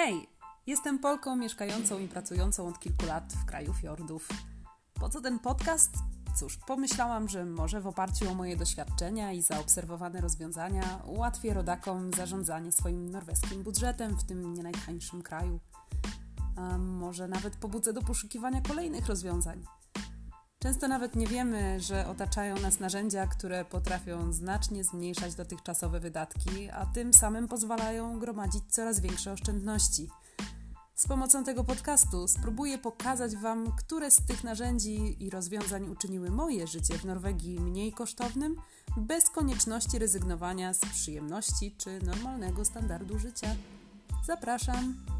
Hej, jestem Polką mieszkającą i pracującą od kilku lat w kraju fiordów. Po co ten podcast? Cóż, pomyślałam, że może w oparciu o moje doświadczenia i zaobserwowane rozwiązania ułatwię rodakom zarządzanie swoim norweskim budżetem w tym nie najtańszym kraju. A może nawet pobudzę do poszukiwania kolejnych rozwiązań. Często nawet nie wiemy, że otaczają nas narzędzia, które potrafią znacznie zmniejszać dotychczasowe wydatki, a tym samym pozwalają gromadzić coraz większe oszczędności. Z pomocą tego podcastu spróbuję pokazać Wam, które z tych narzędzi i rozwiązań uczyniły moje życie w Norwegii mniej kosztownym, bez konieczności rezygnowania z przyjemności czy normalnego standardu życia. Zapraszam!